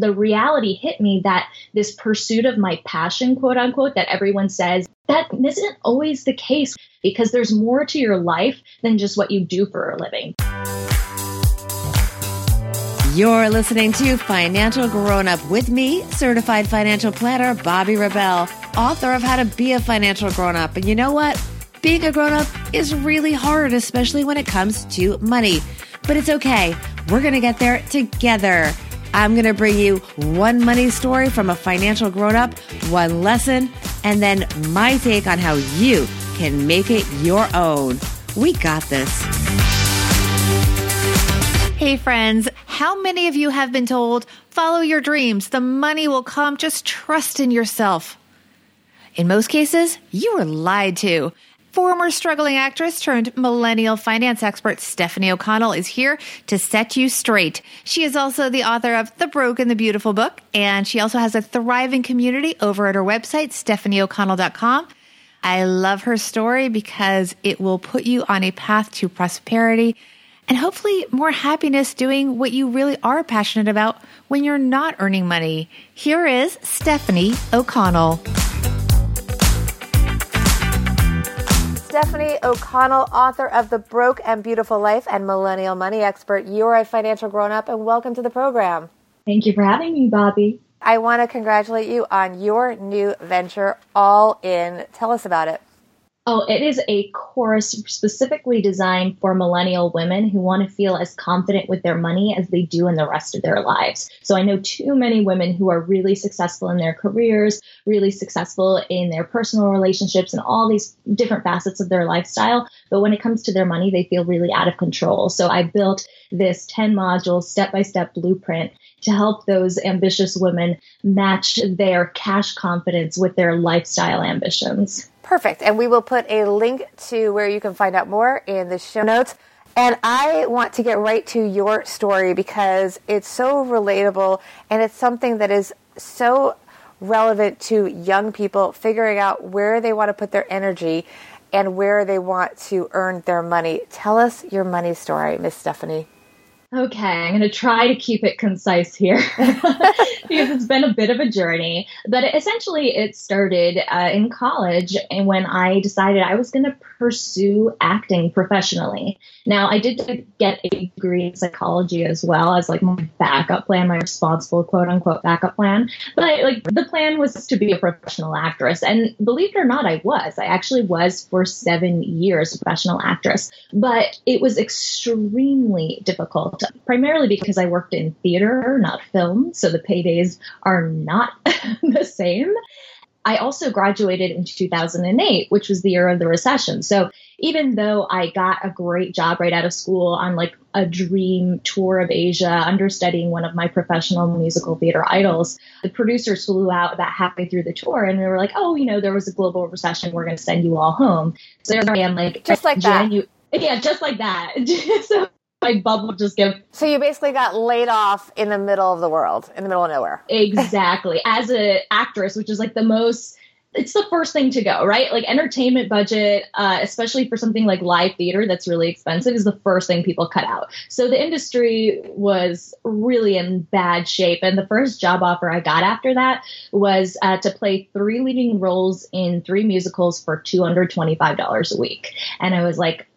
the reality hit me that this pursuit of my passion, quote unquote, that everyone says, that isn't always the case because there's more to your life than just what you do for a living. You're listening to Financial Grown Up with me, certified financial planner Bobbi Rebell, author of How to Be a Financial Grown Up. And you know what? Being a grown up is really hard, especially when it comes to money. But it's okay. We're going to get there together. I'm going to bring you one money story from a financial grown up, one lesson, and then my take on how you can make it your own. We got this. Hey, friends, how many of you have been told, follow your dreams, the money will come, just trust in yourself? In most cases, you were lied to. Former struggling actress turned millennial finance expert Stephanie O'Connell is here to set you straight. She is also the author of The Broke and the Beautiful book, and she also has a thriving community over at her website, stephanieoconnell.com. I love her story because it will put you on a path to prosperity and hopefully more happiness doing what you really are passionate about when you're not earning money. Here is Stephanie O'Connell. Stephanie O'Connell, author of The Broke and Beautiful Life and Millennial Money Expert. You're a financial grown up, and welcome to the program. Thank you for having me, Bobbi. I want to congratulate you on your new venture, All In. Tell us about it. Oh, it is a course specifically designed for millennial women who want to feel as confident with their money as they do in the rest of their lives. So I know too many women who are really successful in their careers, really successful in their personal relationships and all these different facets of their lifestyle. But when it comes to their money, they feel really out of control. So I built this 10 module step by step blueprint to help those ambitious women match their cash confidence with their lifestyle ambitions. Perfect. And we will put a link to where you can find out more in the show notes. And I want to get right to your story because it's so relatable and it's something that is so relevant to young people figuring out where they want to put their energy and where they want to earn their money. Tell us your money story, Miss Stephanie. Okay, I'm going to try to keep it concise here because it's been a bit of a journey. But essentially, it started uh, in college and when I decided I was going to pursue acting professionally. Now, I did get a degree in psychology as well as like my backup plan, my responsible quote unquote backup plan. But like the plan was to be a professional actress, and believe it or not, I was. I actually was for seven years a professional actress, but it was extremely difficult primarily because I worked in theater, not film, so the paydays are not the same. I also graduated in 2008, which was the year of the recession. So even though I got a great job right out of school on like a dream tour of Asia, understudying one of my professional musical theater idols, the producers flew out about halfway through the tour and they were like, oh, you know, there was a global recession. We're going to send you all home. So there I am, like, just like Janu- that. Yeah, just like that. so my bubble just get. So you basically got laid off in the middle of the world, in the middle of nowhere. Exactly. As an actress, which is like the most it's the first thing to go, right? Like entertainment budget, uh, especially for something like live theater that's really expensive, is the first thing people cut out. So the industry was really in bad shape. And the first job offer I got after that was uh, to play three leading roles in three musicals for $225 a week. And I was like,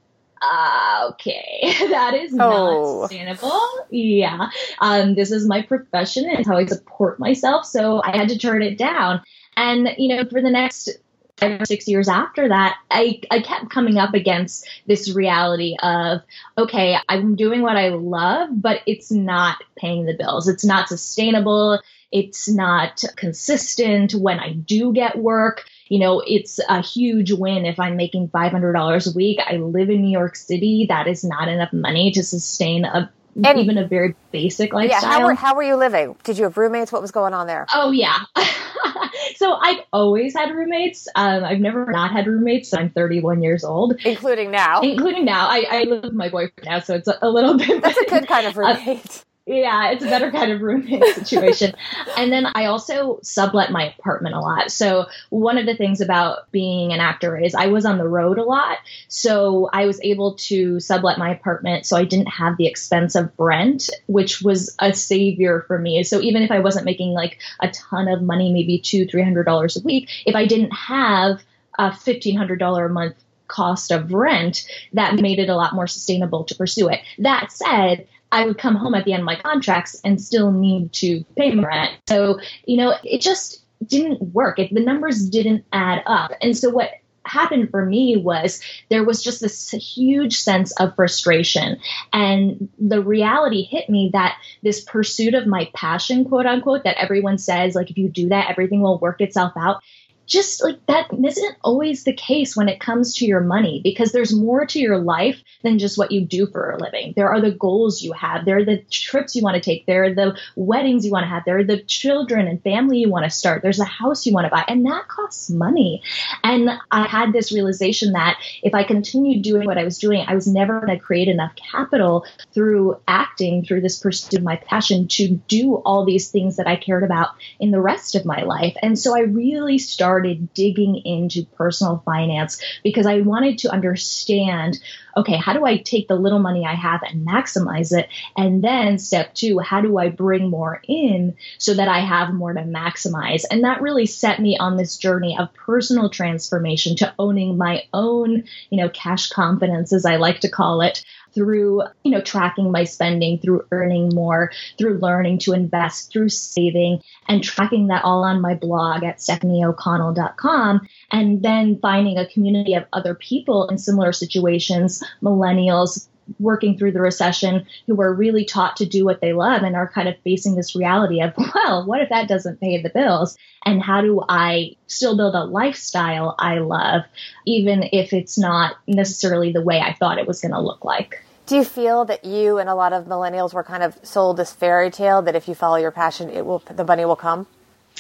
uh, okay, that is not oh. sustainable. Yeah. Um, this is my profession and how I support myself. So I had to turn it down. And, you know, for the next five or six years after that, I, I kept coming up against this reality of, okay, I'm doing what I love, but it's not paying the bills. It's not sustainable. It's not consistent when I do get work you know, it's a huge win if I'm making $500 a week. I live in New York City. That is not enough money to sustain a and, even a very basic lifestyle. Yeah, how were, how were you living? Did you have roommates? What was going on there? Oh, yeah. so I've always had roommates. Um, I've never not had roommates. I'm 31 years old, including now. Including now, I, I live with my boyfriend now, so it's a, a little bit. That's a good kind of roommate. Yeah, it's a better kind of roommate situation. and then I also sublet my apartment a lot. So one of the things about being an actor is I was on the road a lot. So I was able to sublet my apartment so I didn't have the expense of rent, which was a savior for me. So even if I wasn't making like a ton of money, maybe two, three hundred dollars a week, if I didn't have a fifteen hundred dollar a month cost of rent, that made it a lot more sustainable to pursue it. That said, I would come home at the end of my contracts and still need to pay my rent. So, you know, it just didn't work. It, the numbers didn't add up. And so what happened for me was there was just this huge sense of frustration. And the reality hit me that this pursuit of my passion, quote unquote, that everyone says, like, if you do that, everything will work itself out just like that isn't always the case when it comes to your money because there's more to your life than just what you do for a living. There are the goals you have, there are the trips you want to take, there are the weddings you want to have, there are the children and family you want to start, there's a house you want to buy, and that costs money. And I had this realization that if I continued doing what I was doing, I was never going to create enough capital through acting, through this pursuit of my passion to do all these things that I cared about in the rest of my life. And so I really started started digging into personal finance because I wanted to understand okay, how do I take the little money I have and maximize it? And then step two, how do I bring more in so that I have more to maximize? And that really set me on this journey of personal transformation to owning my own, you know, cash confidence, as I like to call it, through, you know, tracking my spending, through earning more, through learning to invest, through saving, and tracking that all on my blog at stephanieoconnell.com. And then finding a community of other people in similar situations, millennials, working through the recession who were really taught to do what they love and are kind of facing this reality of, well, what if that doesn't pay the bills? And how do I still build a lifestyle I love, even if it's not necessarily the way I thought it was going to look like? Do you feel that you and a lot of millennials were kind of sold this fairy tale that if you follow your passion, it will the money will come?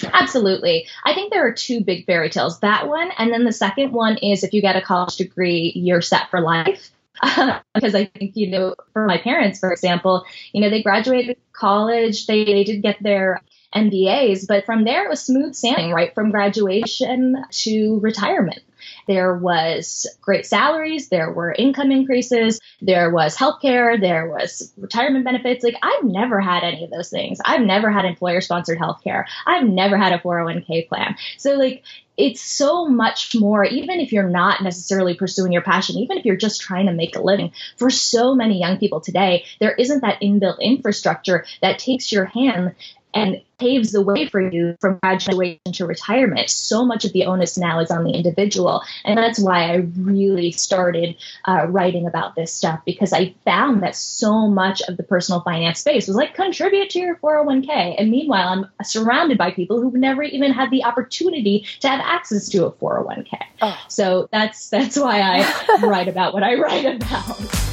Absolutely. I think there are two big fairy tales. That one, and then the second one is if you get a college degree, you're set for life. because I think, you know, for my parents, for example, you know, they graduated college, they, they did get their MBAs, but from there it was smooth sailing, right? From graduation to retirement. There was great salaries, there were income increases, there was healthcare, there was retirement benefits. Like I've never had any of those things. I've never had employer sponsored healthcare. I've never had a 401k plan. So like it's so much more, even if you're not necessarily pursuing your passion, even if you're just trying to make a living. For so many young people today, there isn't that inbuilt infrastructure that takes your hand and paves the way for you from graduation to retirement. So much of the onus now is on the individual. And that's why I really started uh, writing about this stuff because I found that so much of the personal finance space was like contribute to your 401k. And meanwhile, I'm surrounded by people who've never even had the opportunity to have access to a 401k. Oh. So that's that's why I write about what I write about.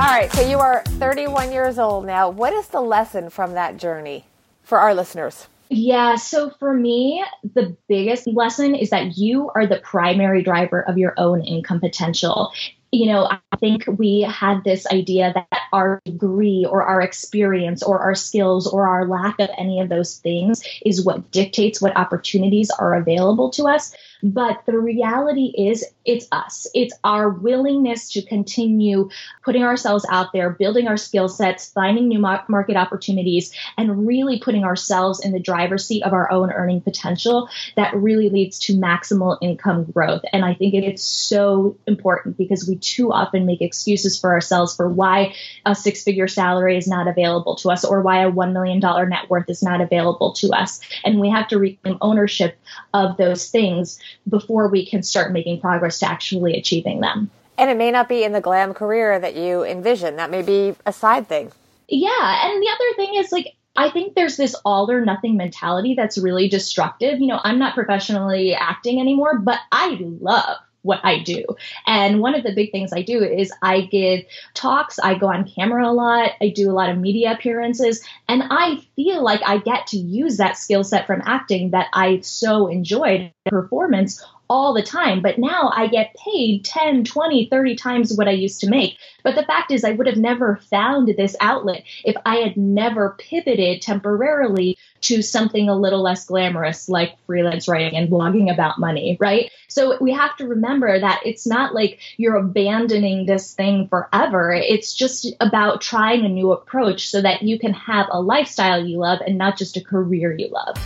All right, so you are 31 years old now. What is the lesson from that journey for our listeners? Yeah, so for me, the biggest lesson is that you are the primary driver of your own income potential. You know, I think we had this idea that our degree or our experience or our skills or our lack of any of those things is what dictates what opportunities are available to us. But the reality is, it's us. It's our willingness to continue putting ourselves out there, building our skill sets, finding new market opportunities, and really putting ourselves in the driver's seat of our own earning potential that really leads to maximal income growth. And I think it's so important because we too often make excuses for ourselves for why a six figure salary is not available to us or why a $1 million net worth is not available to us. And we have to reclaim ownership of those things before we can start making progress to actually achieving them. And it may not be in the glam career that you envision. That may be a side thing. Yeah. And the other thing is like, I think there's this all or nothing mentality that's really destructive. You know, I'm not professionally acting anymore, but I love what I do. And one of the big things I do is I give talks, I go on camera a lot, I do a lot of media appearances, and I feel like I get to use that skill set from acting that I so enjoyed performance all the time. But now I get paid 10, 20, 30 times what I used to make. But the fact is, I would have never found this outlet if I had never pivoted temporarily to something a little less glamorous like freelance writing and blogging about money, right? So we have to remember that it's not like you're abandoning this thing forever. It's just about trying a new approach so that you can have a lifestyle you love and not just a career you love.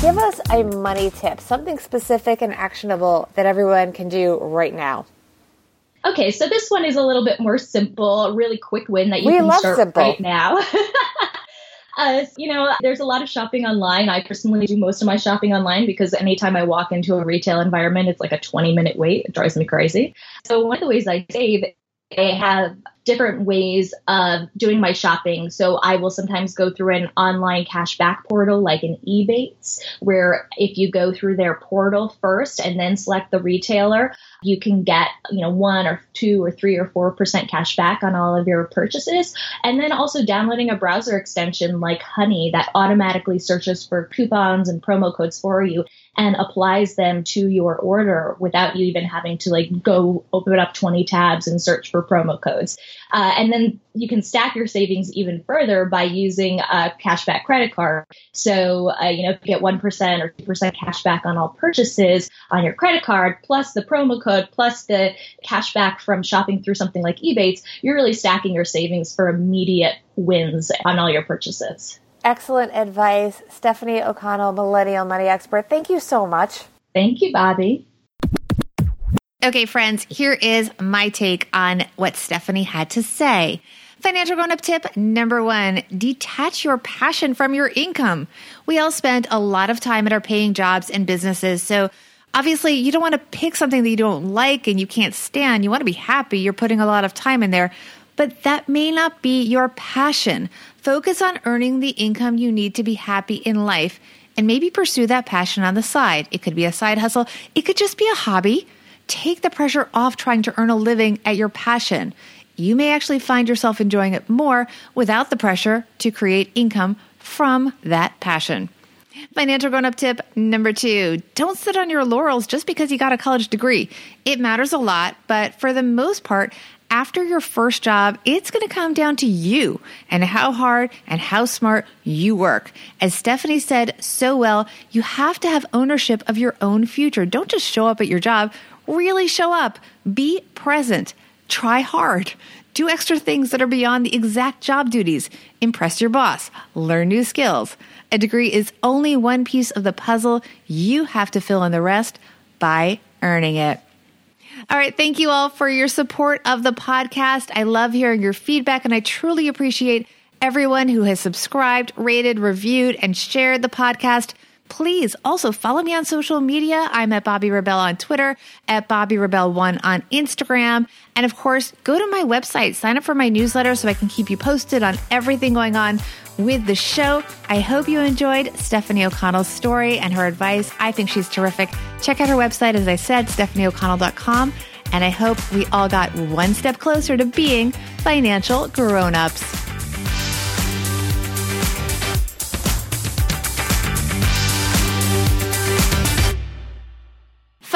Give us a money tip, something specific and actionable that everyone can do right now. Okay, so this one is a little bit more simple, a really quick win that you we can start simple. right now. uh, you know, there's a lot of shopping online. I personally do most of my shopping online because anytime I walk into a retail environment, it's like a 20 minute wait. It drives me crazy. So one of the ways I save I have different ways of doing my shopping. So I will sometimes go through an online cashback portal like an Ebates, where if you go through their portal first and then select the retailer, you can get, you know, one or two or three or four percent cash back on all of your purchases. And then also downloading a browser extension like Honey that automatically searches for coupons and promo codes for you and applies them to your order without you even having to like go open up 20 tabs and search for promo codes. Uh, and then you can stack your savings even further by using a cashback credit card. So, uh, you know, if you get 1% or 2% cashback on all purchases on your credit card, plus the promo code, plus the cashback from shopping through something like Ebates, you're really stacking your savings for immediate wins on all your purchases. Excellent advice. Stephanie O'Connell, Millennial Money Expert. Thank you so much. Thank you, Bobbi. Okay, friends, here is my take on what Stephanie had to say. Financial grown up tip number one detach your passion from your income. We all spend a lot of time at our paying jobs and businesses. So, obviously, you don't want to pick something that you don't like and you can't stand. You want to be happy. You're putting a lot of time in there, but that may not be your passion. Focus on earning the income you need to be happy in life and maybe pursue that passion on the side. It could be a side hustle, it could just be a hobby take the pressure off trying to earn a living at your passion. You may actually find yourself enjoying it more without the pressure to create income from that passion. Financial grown up tip number two don't sit on your laurels just because you got a college degree. It matters a lot, but for the most part, after your first job, it's going to come down to you and how hard and how smart you work. As Stephanie said so well, you have to have ownership of your own future. Don't just show up at your job Really show up. Be present. Try hard. Do extra things that are beyond the exact job duties. Impress your boss. Learn new skills. A degree is only one piece of the puzzle. You have to fill in the rest by earning it. All right. Thank you all for your support of the podcast. I love hearing your feedback and I truly appreciate everyone who has subscribed, rated, reviewed, and shared the podcast. Please also follow me on social media. I'm at Bobbi Rebell on Twitter, at Bobbi Rebell1 on Instagram. And of course, go to my website, sign up for my newsletter so I can keep you posted on everything going on with the show. I hope you enjoyed Stephanie O'Connell's story and her advice. I think she's terrific. Check out her website, as I said, stephanieoconnell.com. And I hope we all got one step closer to being financial grown ups.